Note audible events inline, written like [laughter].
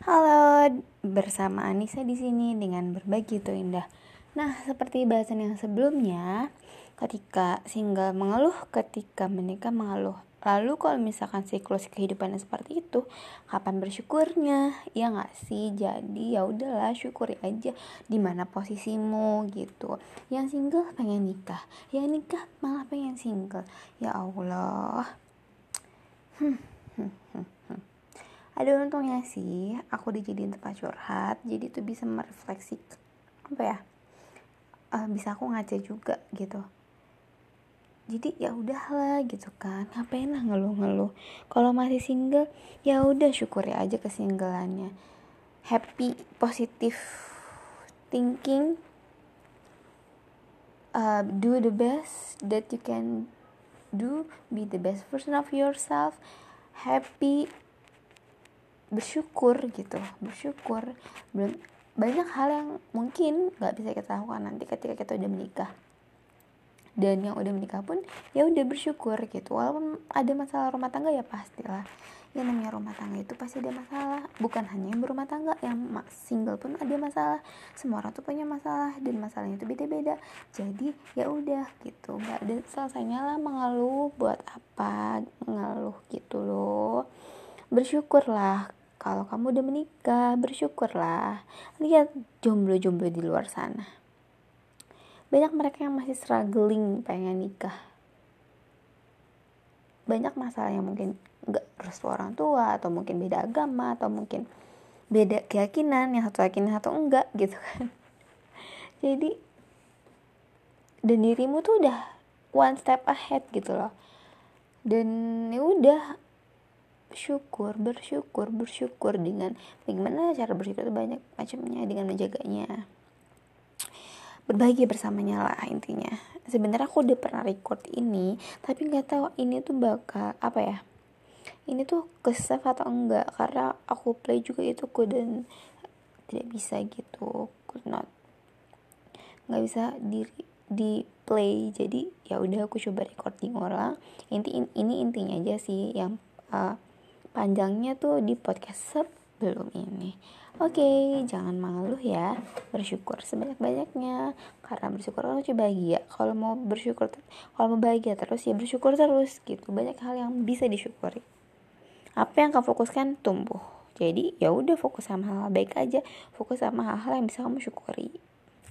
Halo, bersama Anissa di sini dengan berbagi itu indah. Nah, seperti bahasan yang sebelumnya, ketika single mengeluh, ketika menikah mengeluh. Lalu kalau misalkan siklus kehidupannya seperti itu, kapan bersyukurnya? Ya nggak sih? Jadi ya udahlah, syukuri aja di mana posisimu gitu. Yang single pengen nikah, yang nikah malah pengen single. Ya Allah. Hmm ada untungnya sih aku dijadiin tempat curhat jadi tuh bisa merefleksi apa ya uh, bisa aku ngaca juga gitu. Jadi ya udahlah gitu kan ngapain lah ngeluh-ngeluh. Kalau masih single ya udah syukuri aja kesinggalannya happy positive thinking uh, do the best that you can do be the best version of yourself. Happy bersyukur gitu bersyukur. Belum banyak hal yang mungkin nggak bisa kita lakukan nanti ketika kita udah menikah. Dan yang udah menikah pun ya udah bersyukur gitu. Walaupun ada masalah rumah tangga ya pastilah. Yang namanya rumah tangga itu pasti ada masalah. Bukan hanya yang berumah tangga yang single pun ada masalah. Semua orang tuh punya masalah dan masalahnya itu beda-beda. Jadi ya udah gitu. Nggak ada selesainya lah mengeluh buat apa mengeluh gitu loh. Bersyukurlah kalau kamu udah menikah, bersyukurlah. Lihat jomblo-jomblo di luar sana. Banyak mereka yang masih struggling pengen nikah. Banyak masalah yang mungkin gak restu orang tua, atau mungkin beda agama, atau mungkin beda keyakinan, yang satu yakin, satu enggak [laughs] gitu kan. Jadi, dan dirimu tuh udah one step ahead gitu loh. Dan ya udah bersyukur bersyukur bersyukur dengan bagaimana cara bersyukur itu banyak macamnya dengan menjaganya. Berbagi bersamanya lah intinya. Sebenarnya aku udah pernah record ini tapi nggak tahu ini tuh bakal apa ya ini tuh ke atau enggak karena aku play juga itu aku dan tidak bisa gitu could not. Nggak bisa di di play jadi ya udah aku coba recording orang inti ini intinya aja sih yang uh, panjangnya tuh di podcast sebelum ini. Oke, okay, jangan mengeluh ya. Bersyukur sebanyak-banyaknya. Karena bersyukur kalau bahagia. Kalau mau bersyukur, kalau mau bahagia terus ya bersyukur terus gitu. Banyak hal yang bisa disyukuri. Apa yang kamu fokuskan tumbuh. Jadi ya udah fokus sama hal, hal baik aja. Fokus sama hal-hal yang bisa kamu syukuri.